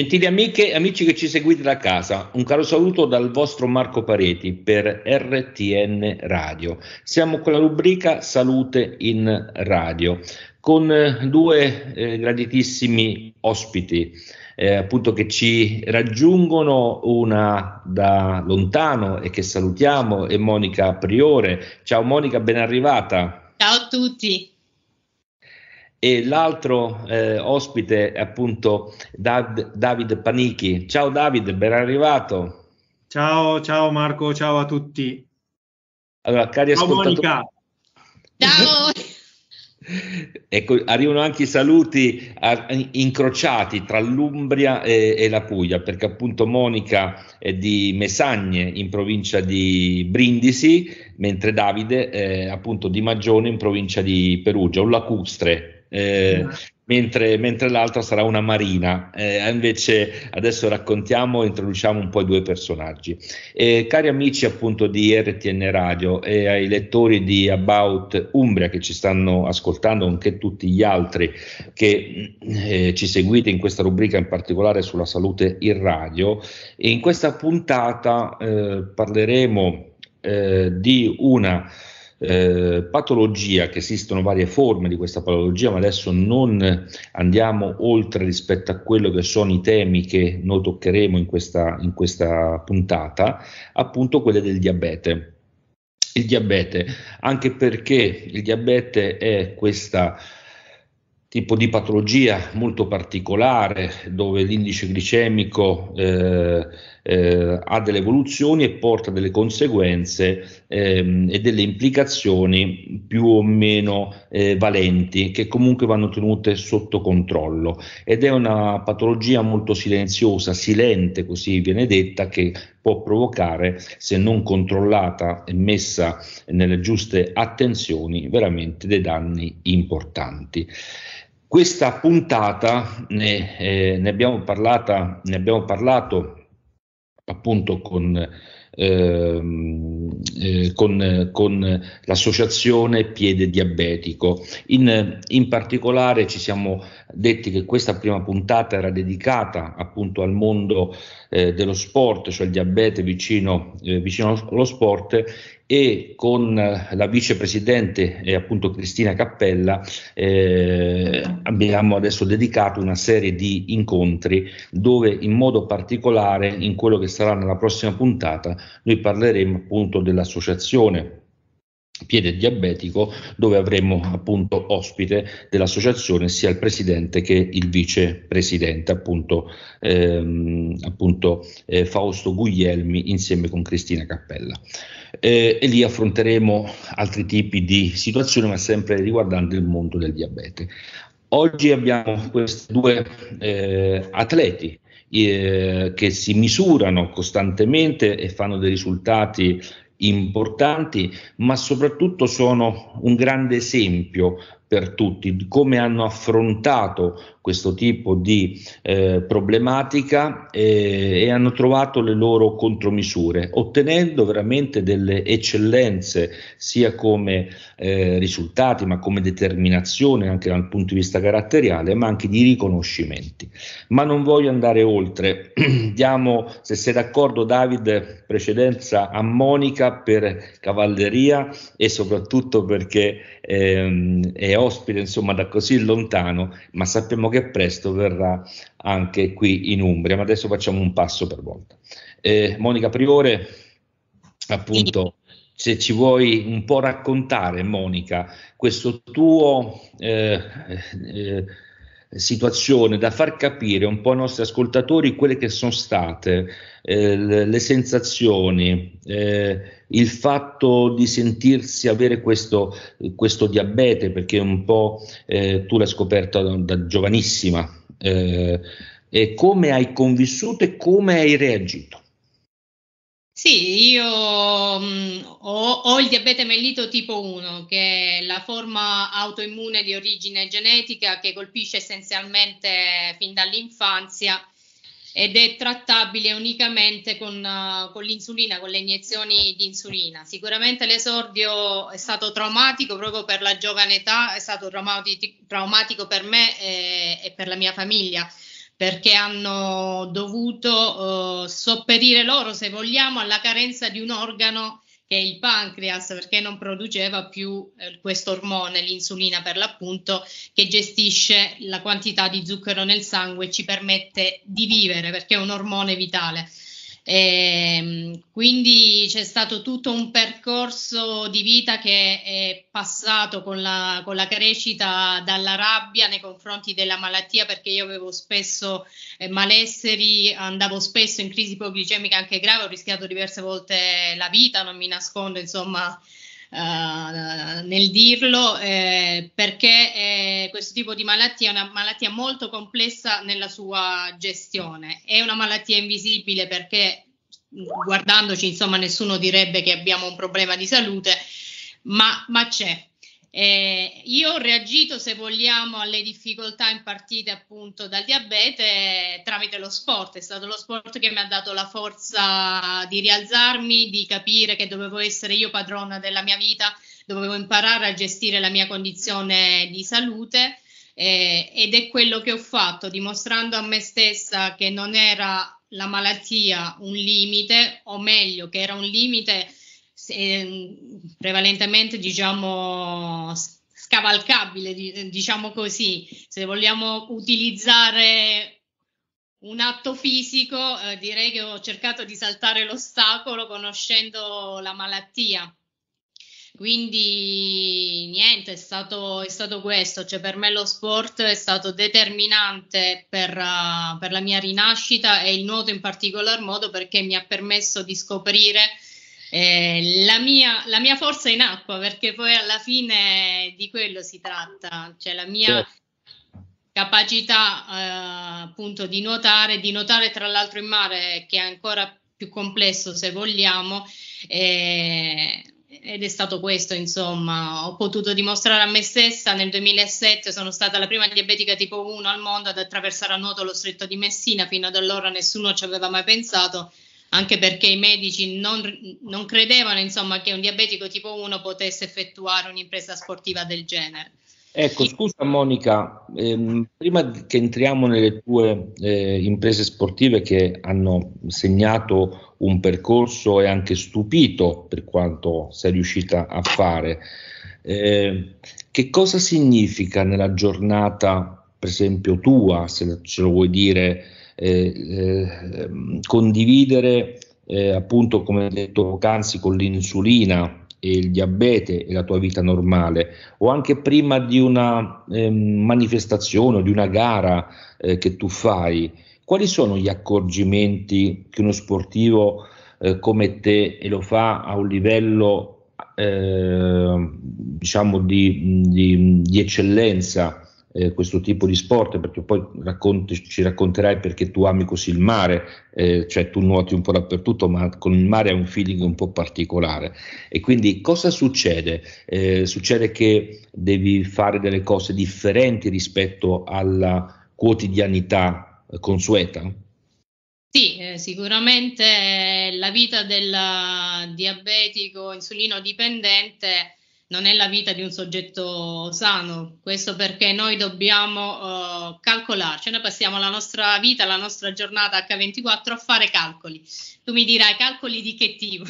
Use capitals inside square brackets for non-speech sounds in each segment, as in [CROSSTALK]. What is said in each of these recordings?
Gentili amiche e amici che ci seguite da casa, un caro saluto dal vostro Marco Pareti per RTN Radio. Siamo con la rubrica Salute in Radio con eh, due eh, graditissimi ospiti. Eh, appunto che ci raggiungono una da lontano e che salutiamo è Monica Priore. Ciao Monica, ben arrivata. Ciao a tutti e l'altro eh, ospite è appunto Dav- David Panichi. Ciao David, ben arrivato. Ciao, ciao Marco, ciao a tutti. Allora, cari ciao ascoltatori. Monica. Ciao. [LAUGHS] ecco, arrivano anche i saluti a, incrociati tra l'Umbria e, e, la Puglia, perché appunto Monica è di Mesagne in provincia di Brindisi, mentre Davide è appunto di Magione in provincia di Perugia, un lacustre eh, mentre, mentre, l'altra sarà una marina. Eh, invece adesso raccontiamo e introduciamo un po' i due personaggi. Eh, cari amici appunto di RTN Radio e ai lettori di About Umbria che ci stanno ascoltando, nonché tutti gli altri che eh, ci seguite in questa rubrica in particolare sulla salute in radio, in questa puntata eh, parleremo di una eh, patologia, che esistono varie forme di questa patologia, ma adesso non andiamo oltre rispetto a quello che sono i temi che noi toccheremo in questa, in questa puntata, appunto quelle del diabete. Il diabete, anche perché il diabete è questa tipo di patologia molto particolare dove l'indice glicemico eh, eh, ha delle evoluzioni e porta delle conseguenze ehm, e delle implicazioni più o meno eh, valenti che comunque vanno tenute sotto controllo ed è una patologia molto silenziosa, silente così viene detta, che può provocare, se non controllata e messa nelle giuste attenzioni, veramente dei danni importanti. Questa puntata ne, eh, ne, abbiamo, parlata, ne abbiamo parlato appunto con, ehm, eh, con, con, l'associazione Piede Diabetico. In, in, particolare ci siamo detti che questa prima puntata era dedicata appunto al mondo eh, dello sport, cioè il diabete vicino, eh, vicino allo sport e con la vicepresidente e appunto Cristina Cappella eh, abbiamo adesso dedicato una serie di incontri dove in modo particolare in quello che sarà nella prossima puntata noi parleremo appunto dell'associazione Piede Diabetico, dove avremo appunto ospite dell'associazione sia il presidente che il vicepresidente, appunto, ehm, appunto eh, Fausto Guglielmi insieme con Cristina Cappella. Eh, e lì affronteremo altri tipi di situazioni, ma sempre riguardanti il mondo del diabete. Oggi abbiamo questi due eh, atleti eh, che si misurano costantemente e fanno dei risultati importanti, ma soprattutto sono un grande esempio per tutti, come hanno affrontato questo tipo di eh, problematica eh, e hanno trovato le loro contromisure, ottenendo veramente delle eccellenze sia come eh, risultati, ma come determinazione anche dal punto di vista caratteriale, ma anche di riconoscimenti. Ma non voglio andare oltre, [CLEARS THROAT] diamo, se sei d'accordo David, precedenza a Monica per cavalleria e soprattutto perché ehm, è ospite insomma da così lontano, ma sappiamo che presto verrà anche qui in Umbria, ma adesso facciamo un passo per volta. Eh, Monica Priore, appunto, se ci vuoi un po' raccontare, Monica, questo tuo eh, eh, situazione da far capire un po' ai nostri ascoltatori quelle che sono state eh, le, sensazioni, eh, il fatto di sentirsi avere questo, questo diabete, perché un po' eh, tu l'hai scoperto da, da giovanissima, eh, e come hai convissuto e come hai reagito? Sì, io mh, mm, ho, ho, il diabete mellito tipo 1, che è la forma autoimmune di origine genetica che colpisce essenzialmente fin dall'infanzia ed è trattabile unicamente con, uh, con, l'insulina, con le iniezioni di insulina. Sicuramente l'esordio è stato traumatico proprio per la giovane età, è stato traumatico, per me e, e per la mia famiglia perché hanno dovuto uh, sopperire loro, se vogliamo, alla carenza di un organo che è il pancreas, perché non produceva più eh, questo ormone, l'insulina per l'appunto, che gestisce la quantità di zucchero nel sangue e ci permette di vivere, perché è un ormone vitale. E, ehm, quindi c'è stato tutto un percorso di vita che è passato con la, con la, crescita dalla rabbia nei confronti della malattia perché io avevo spesso eh, malesseri, andavo spesso in crisi ipoglicemica anche grave, ho rischiato diverse volte la vita, non mi nascondo insomma Uh, nel dirlo eh, perché eh, questo tipo di malattia è una malattia molto complessa nella sua gestione. È una malattia invisibile perché guardandoci insomma nessuno direbbe che abbiamo un problema di salute, ma, ma c'è. Eh, io ho reagito, se vogliamo, alle difficoltà impartite appunto dal diabete tramite lo sport. È stato lo sport che mi ha dato la forza di rialzarmi, di capire che dovevo essere io padrona della mia vita, dovevo imparare a gestire la mia condizione di salute. Eh, ed è quello che ho fatto, dimostrando a me stessa che non era la malattia un limite, o meglio, che era un limite prevalentemente diciamo scavalcabile, diciamo così, se vogliamo utilizzare un atto fisico, eh, direi che ho cercato di saltare l'ostacolo conoscendo la malattia. Quindi niente, è stato, è stato questo, cioè per me lo sport è stato determinante per, uh, per la mia rinascita e il nuoto in particolar modo perché mi ha permesso di scoprire eh, la, mia, la, mia, forza in acqua, perché poi alla fine di quello si tratta, cioè la mia capacità eh, appunto di nuotare, di nuotare tra l'altro in mare, che è ancora più complesso se vogliamo. Eh, ed è stato questo, insomma, ho potuto dimostrare a me stessa nel 2007 sono stata la prima diabetica tipo 1 al mondo ad attraversare a nuoto lo stretto di Messina, fino ad allora nessuno ci aveva mai pensato anche perché i medici non, non credevano insomma, che un diabetico tipo 1 potesse effettuare un'impresa sportiva del genere. Ecco, scusa Monica, ehm, prima che entriamo nelle tue eh, imprese sportive che hanno segnato un percorso e anche stupito per quanto sei riuscita a fare, eh, che cosa significa nella giornata, per esempio tua, se ce lo vuoi dire, condividere eh, appunto come detto poc'anzi con l'insulina e il diabete e la tua vita normale o anche prima di una eh, manifestazione o di una gara eh, che tu fai quali sono gli accorgimenti che uno sportivo eh, come te e lo fa a un livello eh, diciamo di, di, di eccellenza eh, questo tipo di sport, perché poi racconti, ci racconterai perché tu ami così il mare, eh, cioè tu nuoti un po' dappertutto, ma con il mare hai un feeling un po' particolare. E quindi cosa succede? Eh, succede che devi fare delle cose differenti rispetto alla quotidianità consueta? Sì, eh, sicuramente la vita del diabetico insulino dipendente non è la vita di un soggetto sano, questo perché noi dobbiamo uh, calcolarci, noi passiamo la nostra vita, la nostra giornata H24 a fare calcoli. Tu mi dirai calcoli di che tipo?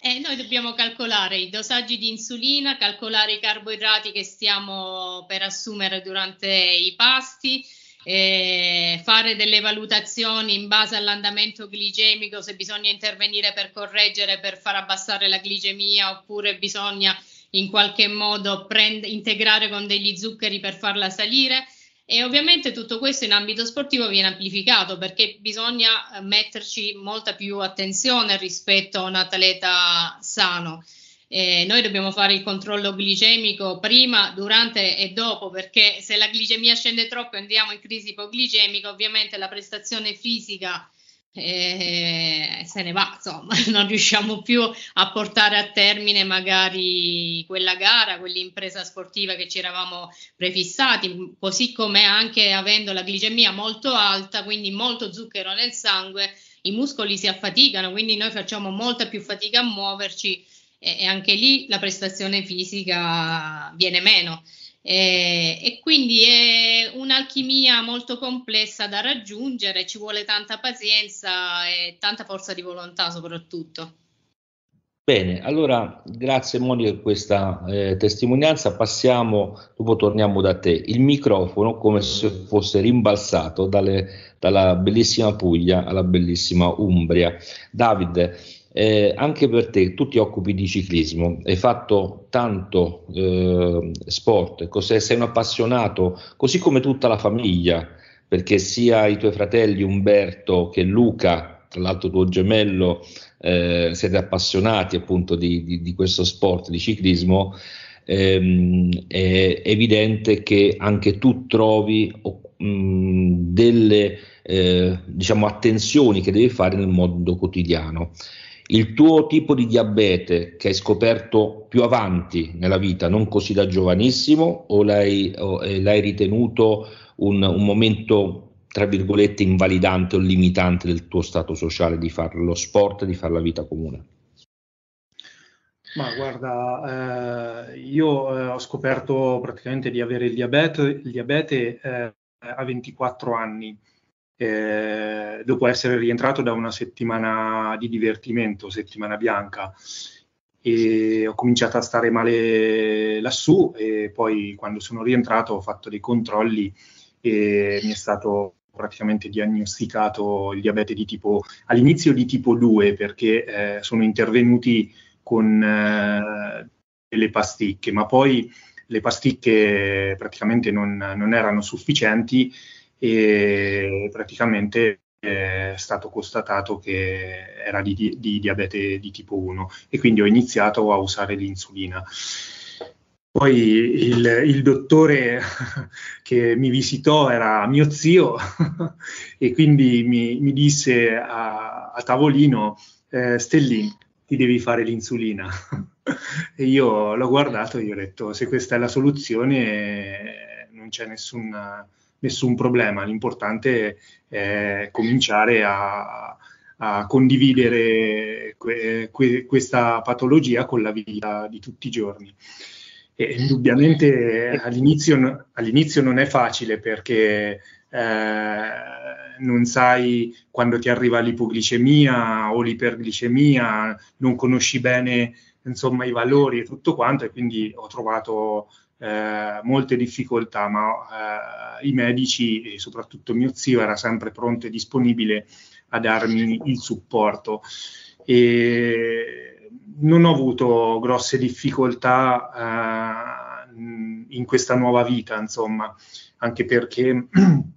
E noi dobbiamo calcolare i dosaggi di insulina, calcolare i carboidrati che stiamo per assumere durante i pasti, eh, fare delle valutazioni in base all'andamento glicemico, se bisogna intervenire per correggere, per far abbassare la glicemia oppure bisogna in qualche modo prend- integrare con degli zuccheri per farla salire. E ovviamente tutto questo in ambito sportivo viene amplificato perché bisogna eh, metterci molta più attenzione rispetto a un atleta sano. Eh, noi dobbiamo fare il controllo glicemico prima, durante e dopo, perché se la glicemia scende troppo e andiamo in crisi ipoglicemica, ovviamente la prestazione fisica e se ne va, insomma, [LAUGHS] non riusciamo più a portare a termine magari quella gara, quell'impresa sportiva che ci eravamo prefissati, così come anche avendo la glicemia molto alta, quindi molto zucchero nel sangue, i muscoli si affaticano, quindi noi facciamo molta più fatica a muoverci e, e anche lì la prestazione fisica viene meno. E, e, quindi è un'alchimia molto complessa da raggiungere, ci vuole tanta pazienza e tanta forza di volontà soprattutto. Bene, allora grazie Monica per questa eh, testimonianza, passiamo, dopo torniamo da te, il microfono come se fosse rimbalzato dalle, dalla bellissima Puglia alla bellissima Umbria. Davide, eh, anche per te, tu ti occupi di ciclismo, hai fatto tanto eh, sport, cos'è, sei un appassionato, così come tutta la famiglia, perché sia i tuoi fratelli Umberto che Luca, tra l'altro tuo gemello, eh, siete appassionati appunto di, di, di, questo sport, di ciclismo, ehm, è evidente che anche tu trovi mh, delle eh, diciamo, attenzioni che devi fare nel mondo quotidiano il tuo tipo di diabete che hai scoperto più avanti nella vita, non così da giovanissimo, o l'hai, o, eh, l'hai ritenuto un, un, momento, tra virgolette, invalidante o limitante del tuo stato sociale di fare lo sport, di fare la vita comune? Ma guarda, eh, io eh, ho scoperto praticamente di avere il diabete, il diabete eh, a 24 anni eh, dopo essere rientrato da una settimana di divertimento, settimana bianca, e ho cominciato a stare male lassù e poi quando sono rientrato ho fatto dei controlli e mi è stato praticamente diagnosticato il diabete di tipo all'inizio di tipo 2 perché eh, sono intervenuti con eh, delle pasticche, ma poi le pasticche praticamente non, non erano sufficienti e praticamente è stato constatato che era di, di, diabete di tipo 1 e quindi ho iniziato a usare l'insulina. Poi il, il, dottore [LAUGHS] che mi visitò era mio zio [LAUGHS] e quindi mi, mi disse a, a tavolino, eh, Stellin, ti devi fare l'insulina. [LAUGHS] e io l'ho guardato e gli ho detto, se questa è la soluzione non c'è nessun nessun problema, l'importante è cominciare a, a condividere que, que, questa patologia con la vita di tutti i giorni. E indubbiamente all'inizio, all'inizio non è facile perché eh, non sai quando ti arriva l'ipoglicemia o l'iperglicemia, non conosci bene insomma i valori e tutto quanto e quindi ho trovato eh, molte difficoltà, ma eh, i medici e soprattutto mio zio era sempre pronto e disponibile a darmi il supporto. E non ho avuto grosse difficoltà eh, in questa nuova vita, insomma, anche perché [CLEARS THROAT]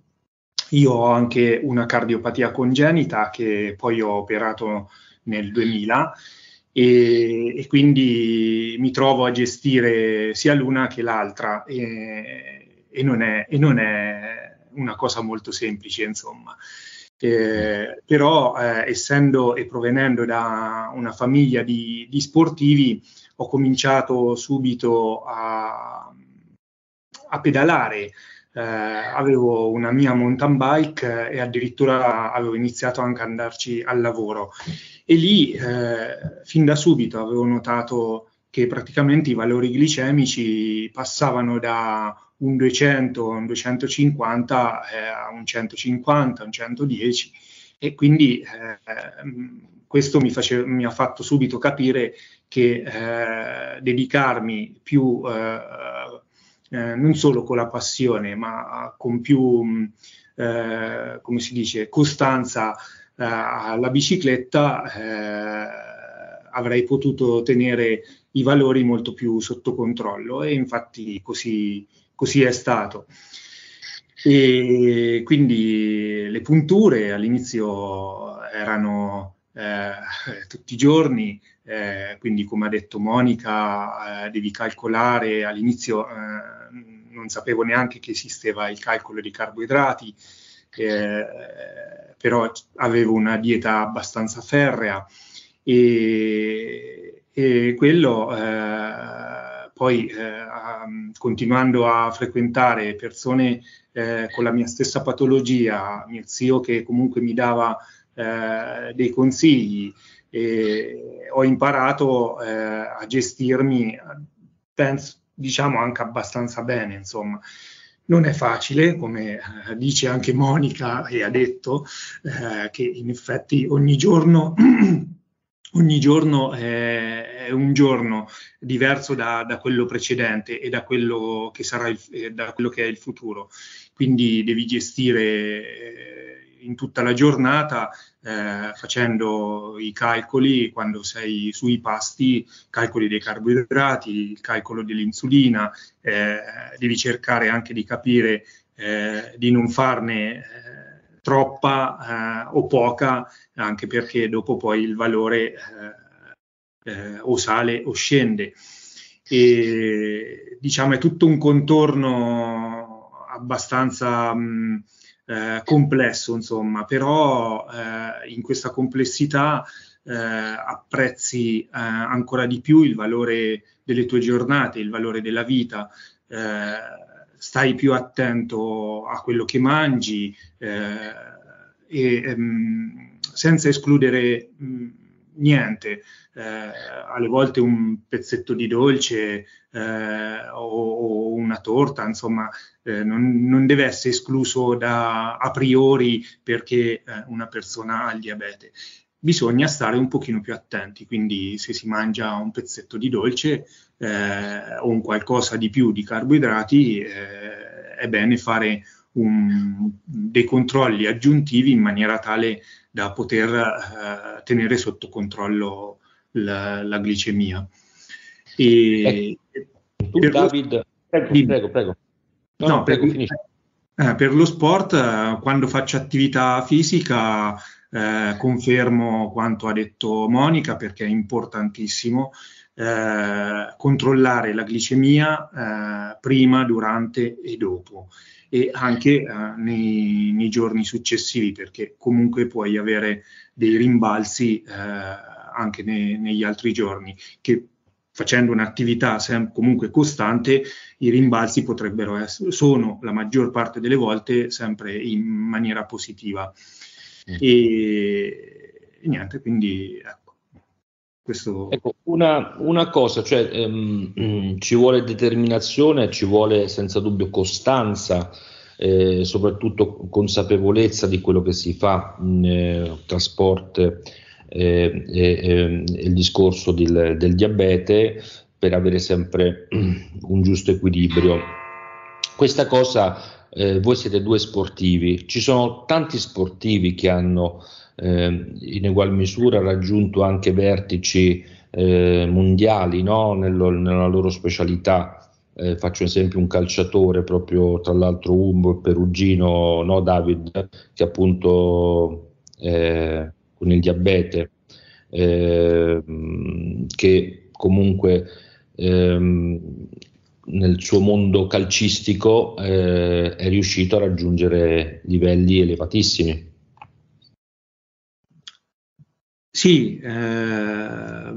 io ho anche una cardiopatia congenita che poi ho operato nel 2000 e, e, quindi mi trovo a gestire sia l'una che l'altra e, e, non, è, e non, è, una cosa molto semplice, insomma. Eh, però eh, essendo e provenendo da una famiglia di, di sportivi ho cominciato subito a, a pedalare eh, avevo una mia mountain bike e addirittura avevo iniziato anche ad andarci al lavoro e lì eh, fin da subito avevo notato che praticamente i valori glicemici passavano da un 200 a un 250 eh, a un 150, un 110 e quindi eh, questo mi, face, mi, ha fatto subito capire che eh, dedicarmi più eh, eh, non solo con la passione ma con più come si dice costanza eh, alla bicicletta eh, avrei potuto tenere i valori molto più sotto controllo e infatti così, così è stato. E quindi le punture all'inizio erano eh, tutti i giorni, eh, quindi come ha detto Monica, eh, devi calcolare, all'inizio eh, non sapevo neanche che esisteva il calcolo di carboidrati, eh, però avevo una dieta abbastanza ferrea e, e quello eh, poi eh, continuando a frequentare persone eh, con la mia stessa patologia, mio zio che comunque mi dava eh, dei consigli, ho imparato a gestirmi, penso, diciamo anche abbastanza bene, insomma. Non è facile, come eh, dice anche Monica e ha detto, eh, che in effetti ogni giorno, [CLEARS THROAT] ogni giorno è, è, un giorno diverso da, da, quello precedente e da quello che sarà il, eh, da quello che è il futuro. Quindi devi gestire eh, in tutta la giornata eh, facendo i calcoli quando sei sui pasti, calcoli dei carboidrati, il calcolo dell'insulina, eh, devi cercare anche di capire eh, di non farne eh, troppa eh, o poca, anche perché dopo poi il valore eh, o sale o scende. E diciamo è tutto un contorno abbastanza mh, eh, complesso, insomma, però eh, in questa complessità eh, apprezzi eh, ancora di più il valore delle tue giornate, il valore della vita, eh, stai più attento a quello che mangi e ehm, senza escludere mh, niente, eh, alle volte un pezzetto di dolce eh, o, o, una torta, insomma, eh, non, non, deve essere escluso da, a priori perché eh, una persona ha il diabete. Bisogna stare un pochino più attenti, quindi se si mangia un pezzetto di dolce eh, o un qualcosa di più di carboidrati, eh, è bene fare un, dei controlli aggiuntivi in maniera tale da poter eh, tenere sotto controllo la, la glicemia. E, tu, per David, prego, prego, prego. No, no prego, per, eh, per, lo sport, eh, quando faccio attività fisica, eh, confermo quanto ha detto Monica perché è importantissimo eh, controllare la glicemia eh, prima, durante e dopo e anche eh, nei, nei, giorni successivi perché comunque puoi avere dei rimbalzi eh, anche ne, negli altri giorni che facendo un'attività sem- comunque costante i rimbalzi potrebbero essere, sono la maggior parte delle volte sempre in maniera positiva. Mm. E, e, niente, quindi ecco, questo... Ecco, una, una cosa, cioè ehm, ci vuole determinazione, ci vuole senza dubbio costanza, eh, soprattutto consapevolezza di quello che si fa in eh, trasport eh, eh, il discorso del, del diabete per avere sempre un giusto equilibrio. Questa cosa, eh, voi siete due sportivi, ci sono tanti sportivi che hanno eh, in egual misura raggiunto anche vertici eh, mondiali no? Nello, nella loro specialità. Eh, faccio esempio un calciatore proprio tra l'altro umbo perugino, no David, che appunto eh, con il diabete, eh, che comunque ehm, nel suo mondo calcistico eh, è riuscito a raggiungere livelli elevatissimi. Sì, eh,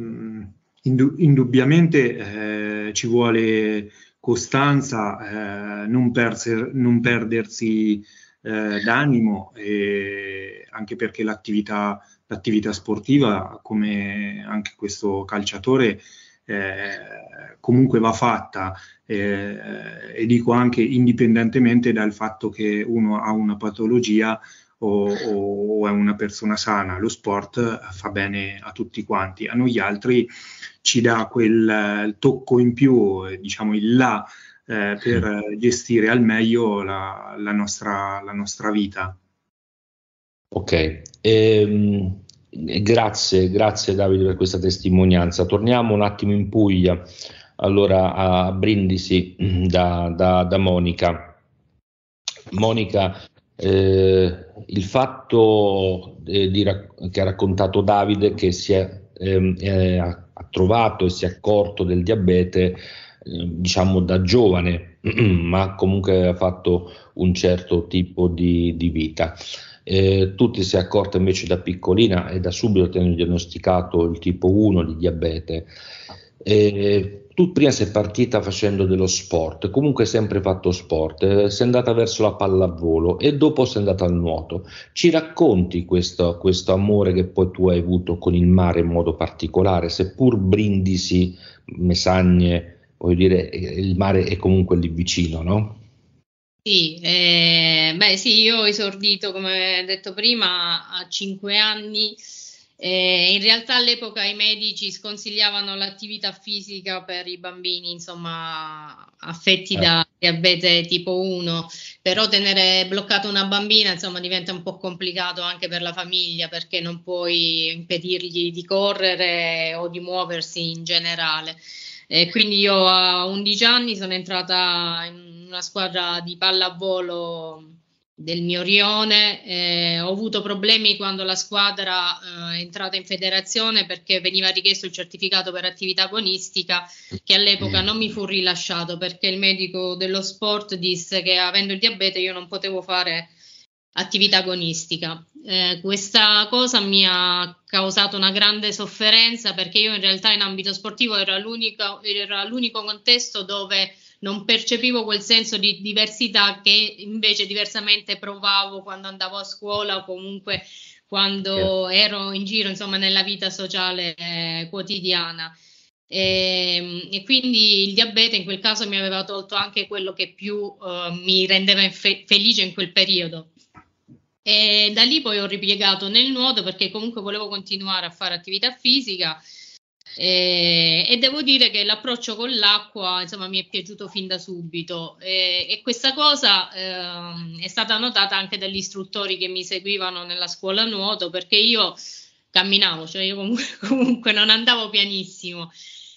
indubbiamente eh, ci vuole costanza, eh, non, perser, non, perdersi eh, d'animo, anche perché l'attività, l'attività, sportiva, come anche questo calciatore, eh, comunque va fatta. Eh, e dico anche indipendentemente dal fatto che uno ha una patologia o, o, è una persona sana. Lo sport fa bene a tutti quanti, a noi altri ci dà quel tocco in più, diciamo il là, eh, per gestire al meglio la, la, nostra, la nostra, vita. Ok, ehm, grazie, grazie Davide per questa testimonianza. Torniamo un attimo in Puglia, allora a Brindisi da, da, da Monica. Monica, eh, il fatto eh, di, che ha raccontato Davide che si è, ehm, è, ha trovato e si è accorto del diabete eh, diciamo da giovane [CLEARS THROAT] ma comunque ha fatto un certo tipo di, di vita. Eh, tu ti sei accorta invece da piccolina e da subito hanno diagnosticato il tipo 1 di diabete eh, tu prima sei partita facendo dello sport, comunque hai sempre fatto sport, eh, sei andata verso la pallavolo e dopo sei andata al nuoto. Ci racconti questo, questo, amore che poi tu hai avuto con il mare in modo particolare, seppur Brindisi, Mesagne voglio dire, il mare è comunque lì vicino, no? Sì, eh, beh sì, io ho esordito, come detto prima, a 5 anni. Eh, in realtà all'epoca i medici sconsigliavano l'attività fisica per i bambini, insomma, affetti eh. da diabete tipo 1, però tenere bloccata una bambina, insomma, diventa un po' complicato anche per la famiglia perché non puoi impedirgli di correre o di muoversi in generale. E quindi io a 11 anni sono entrata in una squadra di pallavolo del mio rione, eh, ho avuto problemi quando la squadra eh, è entrata in federazione perché veniva richiesto il certificato per attività agonistica che all'epoca non mi fu rilasciato perché il medico dello sport disse che avendo il diabete io non potevo fare attività agonistica. Eh, questa cosa mi ha causato una grande sofferenza perché io in realtà in ambito sportivo era, era l'unico contesto dove non percepivo quel senso di diversità che invece diversamente provavo quando andavo a scuola o comunque quando yeah. ero in giro, insomma, nella vita sociale eh, quotidiana. E, ehm, e, quindi il diabete in quel caso mi aveva tolto anche quello che più uh, mi rendeva fe- felice in quel periodo, e da lì poi ho ripiegato nel nuoto perché comunque volevo continuare a fare attività fisica e, e devo dire che l'approccio con l'acqua insomma mi è piaciuto fin da subito. E, e questa cosa eh, è stata notata anche dagli istruttori che mi seguivano nella scuola nuoto perché io camminavo, cioè io comunque, [LAUGHS] comunque non andavo pianissimo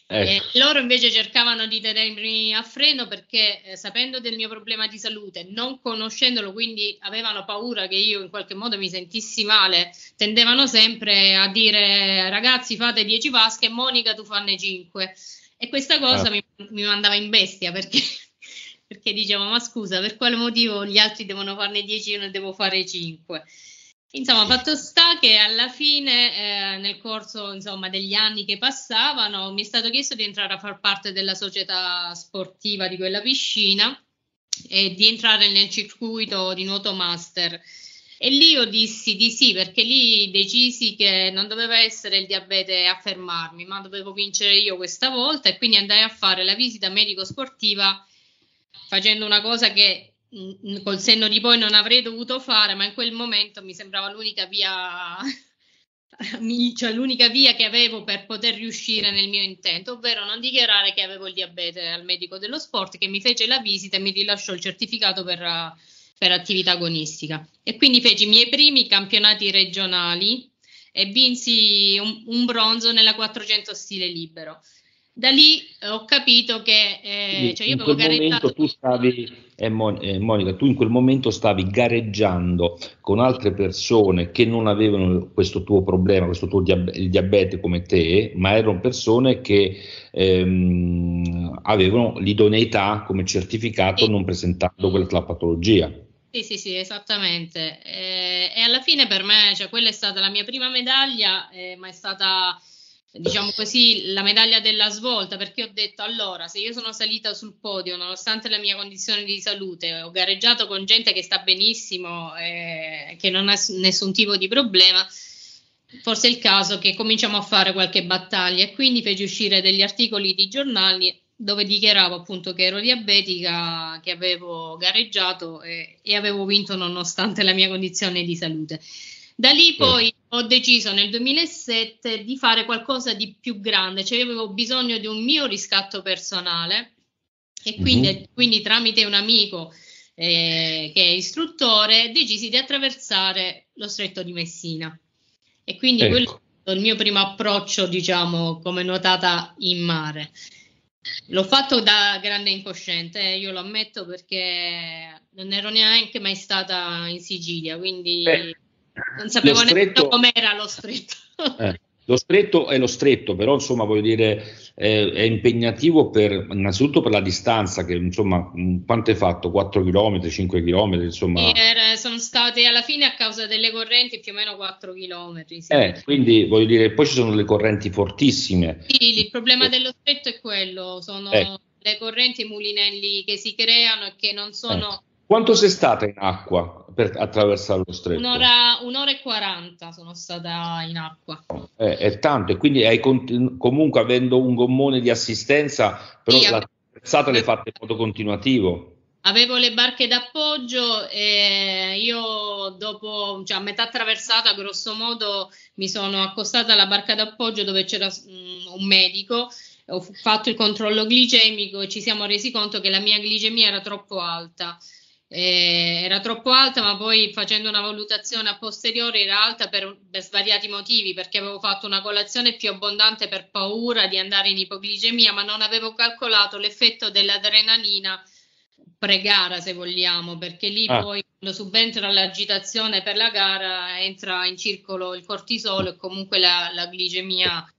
Ecco. Eh, loro invece cercavano di tenermi a freno perché eh, sapendo del mio problema di salute, non conoscendolo, quindi avevano paura che io in qualche modo mi sentissi male, tendevano sempre a dire ragazzi fate 10 vasche e Monica tu fanne 5. E questa cosa ah. mi, mi, mandava in bestia perché, [LAUGHS] perché dicevo ma scusa per quale motivo gli altri devono farne 10 e io ne devo fare 5. Insomma, fatto sta che alla fine, eh, nel corso insomma, degli anni che passavano, mi è stato chiesto di entrare a far parte della società sportiva di quella piscina e di entrare nel circuito di nuoto master. E lì io dissi di sì, perché lì decisi che non doveva essere il diabete a fermarmi, ma dovevo vincere io questa volta e quindi andai a fare la visita medico-sportiva facendo una cosa che col senno di poi non avrei dovuto fare, ma in quel momento mi sembrava l'unica via, [LAUGHS] cioè l'unica via che avevo per poter riuscire nel mio intento, ovvero non dichiarare che avevo il diabete al medico dello sport che mi fece la visita e mi rilasciò il certificato per, per attività agonistica. E quindi feci i miei primi campionati regionali e vinsi un, un bronzo nella 400 stile libero da lì eh, ho capito che eh, cioè io in quel momento tu stavi eh, Mon- eh, Monica tu in quel momento stavi gareggiando con altre persone che non avevano questo tuo problema questo tuo diab- diabete come te ma erano persone che ehm, avevano l'idoneità come certificato sì. non presentando quella patologia sì, sì, sì, esattamente. Eh, e alla fine per me, cioè, quella è stata la mia prima medaglia, eh, ma è stata diciamo così, la medaglia della svolta, perché ho detto allora, se io sono salita sul podio nonostante la mia condizione di salute, ho gareggiato con gente che sta benissimo, eh, che non ha nessun tipo di problema, forse è il caso che cominciamo a fare qualche battaglia e quindi feci uscire degli articoli di giornali dove dichiaravo appunto che ero diabetica, che avevo gareggiato e, e avevo vinto nonostante la mia condizione di salute. Da lì poi ho deciso nel 2007 di fare qualcosa di più grande, cioè io avevo bisogno di un mio riscatto personale e quindi, mm-hmm. quindi tramite un amico eh, che è istruttore decisi di attraversare lo stretto di Messina. E quindi ecco. quello è il mio primo approccio, diciamo, come nuotata in mare. L'ho fatto da grande incosciente, eh, io lo ammetto perché non ero neanche mai stata in Sicilia, quindi Beh, non sapevo neanche com'era lo stretto. Eh, lo stretto è lo stretto, però insomma voglio dire è, è, impegnativo per, innanzitutto per la distanza, che insomma quanto hai fatto? 4 km, 5 km? Insomma. Sì, era, sono state alla fine a causa delle correnti più o meno 4 km. Sì. Eh, quindi voglio dire, poi ci sono le correnti fortissime. Sì, il problema dello stretto è quello, sono eh. le correnti i mulinelli che si creano e che non sono... Quanto sei stata in acqua per attraversare lo stretto? Un'ora, un'ora e quaranta sono stata in acqua. Eh, è tanto, e quindi hai continu- comunque avendo un gommone di assistenza, però sì, la, attraversata l'hai fatta in modo continuativo? Avevo le barche d'appoggio e io dopo, cioè a metà traversata, grosso modo, mi sono accostata alla barca d'appoggio dove c'era um, un medico, ho fatto il controllo glicemico e ci siamo resi conto che la mia glicemia era troppo alta. Eh, era troppo alta, ma poi facendo una valutazione a posteriori era alta per, per, svariati motivi, perché avevo fatto una colazione più abbondante per paura di andare in ipoglicemia, ma non avevo calcolato l'effetto dell'adrenalina pre-gara se vogliamo, perché lì ah. poi quando subentra l'agitazione per la gara entra in circolo il cortisolo e comunque la, la glicemia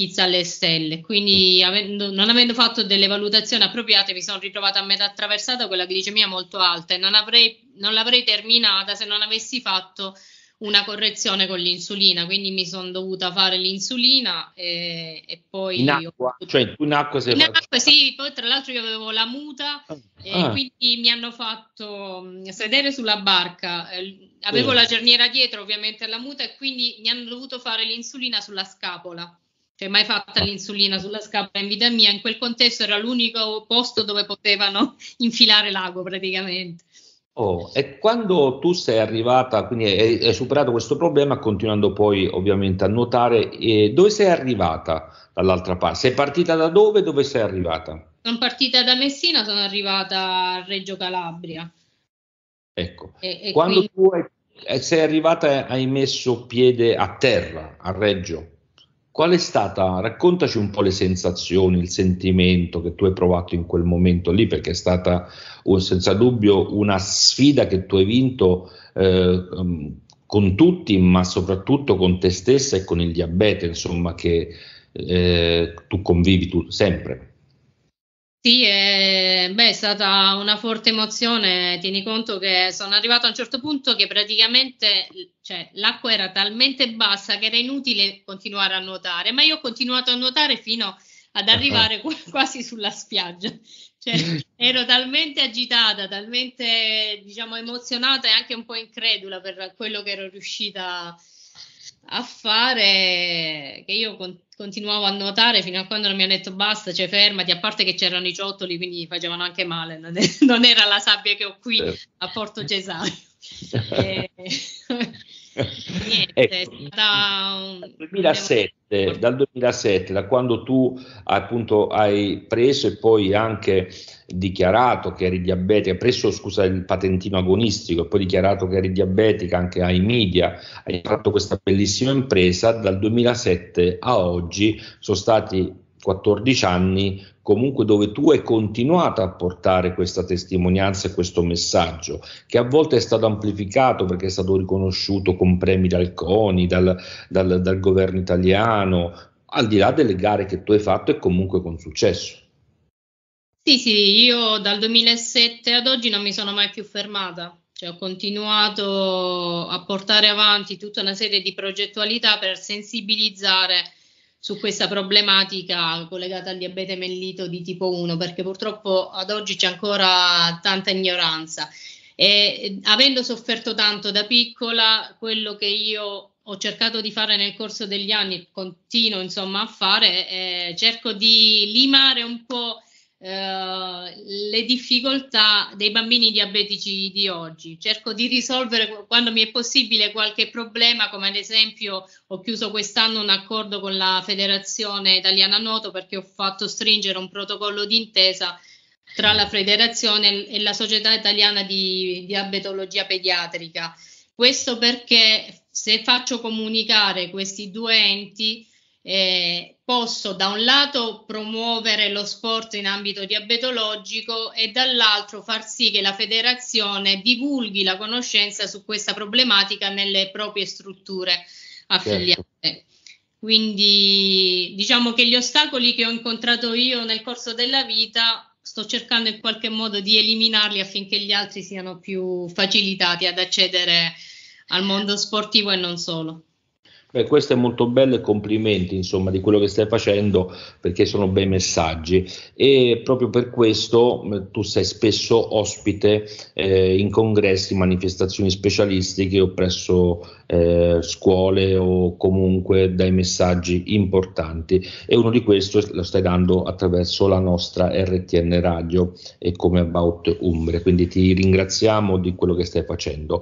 schizza alle stelle. Quindi avendo, non avendo fatto delle valutazioni appropriate mi sono ritrovata a metà attraversata con la glicemia molto alta e non, avrei, non l'avrei terminata se non avessi fatto una correzione con l'insulina, quindi mi sono dovuta fare l'insulina e, e poi... In acqua? Ho... Cioè in acqua sei In acqua sì, poi tra l'altro io avevo la muta ah. e ah. quindi mi hanno fatto sedere sulla barca, avevo sì. la cerniera dietro ovviamente alla muta e quindi mi hanno dovuto fare l'insulina sulla scapola. Cioè mai fatta l'insulina sulla scapola in vita mia, in quel contesto era l'unico posto dove potevano [LAUGHS] infilare l'ago praticamente. Oh, e quando tu sei arrivata, quindi hai, hai, superato questo problema, continuando poi ovviamente a nuotare, eh, dove sei arrivata dall'altra parte? Sei partita da dove? Dove sei arrivata? Sono partita da Messina, sono arrivata a Reggio Calabria. Ecco, e, e quando qui... tu hai, eh, sei arrivata hai messo piede a terra, a Reggio, qual è stata, raccontaci un po' le sensazioni, il sentimento che tu hai provato in quel momento lì, perché è stata senza dubbio una sfida che tu hai vinto eh, con tutti, ma soprattutto con te stessa e con il diabete, insomma, che eh, tu convivi tu, sempre. Sì, è, beh, è stata una forte emozione. Tieni conto che sono arrivato a un certo punto che praticamente cioè, l'acqua era talmente bassa che era inutile continuare a nuotare, ma io ho continuato a nuotare fino ad arrivare [LAUGHS] quasi sulla spiaggia. Cioè, ero talmente agitata, talmente diciamo emozionata e anche un po' incredula per quello che ero riuscita a fare che io con- continuavo a nuotare fino a quando non mi hanno detto basta, cioè fermati, a parte che c'erano i ciottoli, quindi facevano anche male, non, è- [LAUGHS] non era la sabbia che ho qui certo. a Porto Cesario. E... [LAUGHS] Niente, ecco, un... 2007, dal 2007, da quando tu appunto hai preso e poi anche dichiarato che eri diabetica, preso scusa il patentino agonistico e poi dichiarato che eri diabetica anche ai media, hai fatto questa bellissima impresa, dal 2007 a oggi sono stati 14 anni comunque dove tu hai continuato a portare questa testimonianza e questo messaggio, che a volte è stato amplificato perché è stato riconosciuto con premi dal CONI, dal, dal, dal governo italiano, al di là delle gare che tu hai fatto e comunque con successo. Sì, sì, io dal 2007 ad oggi non mi sono mai più fermata, cioè ho continuato a portare avanti tutta una serie di progettualità per sensibilizzare su questa problematica collegata al diabete mellito di tipo 1, perché purtroppo ad oggi c'è ancora tanta ignoranza. E avendo sofferto tanto da piccola, quello che io ho cercato di fare nel corso degli anni, continuo insomma a fare, eh, cerco di limare un po' Eh, le difficoltà dei bambini diabetici di oggi. Cerco di risolvere quando mi è possibile qualche problema, come ad esempio ho chiuso quest'anno un accordo con la Federazione Italiana Noto perché ho fatto stringere un protocollo d'intesa tra la federazione e la società italiana di diabetologia pediatrica. Questo perché se faccio comunicare questi due enti eh, posso da un lato promuovere lo sport in ambito diabetologico e dall'altro far sì che la federazione divulghi la conoscenza su questa problematica nelle proprie strutture affiliate. Certo. Quindi diciamo che gli ostacoli che ho incontrato io nel corso della vita sto cercando in qualche modo di eliminarli affinché gli altri siano più facilitati ad accedere al mondo sportivo e non solo. Beh, questo è molto bello e complimenti insomma di quello che stai facendo perché sono bei messaggi. E proprio per questo eh, tu sei spesso ospite eh, in congressi, manifestazioni specialistiche o presso eh, scuole o comunque dai messaggi importanti. E uno di questi lo stai dando attraverso la nostra RTN Radio e come About Umbre, quindi ti ringraziamo di quello che stai facendo.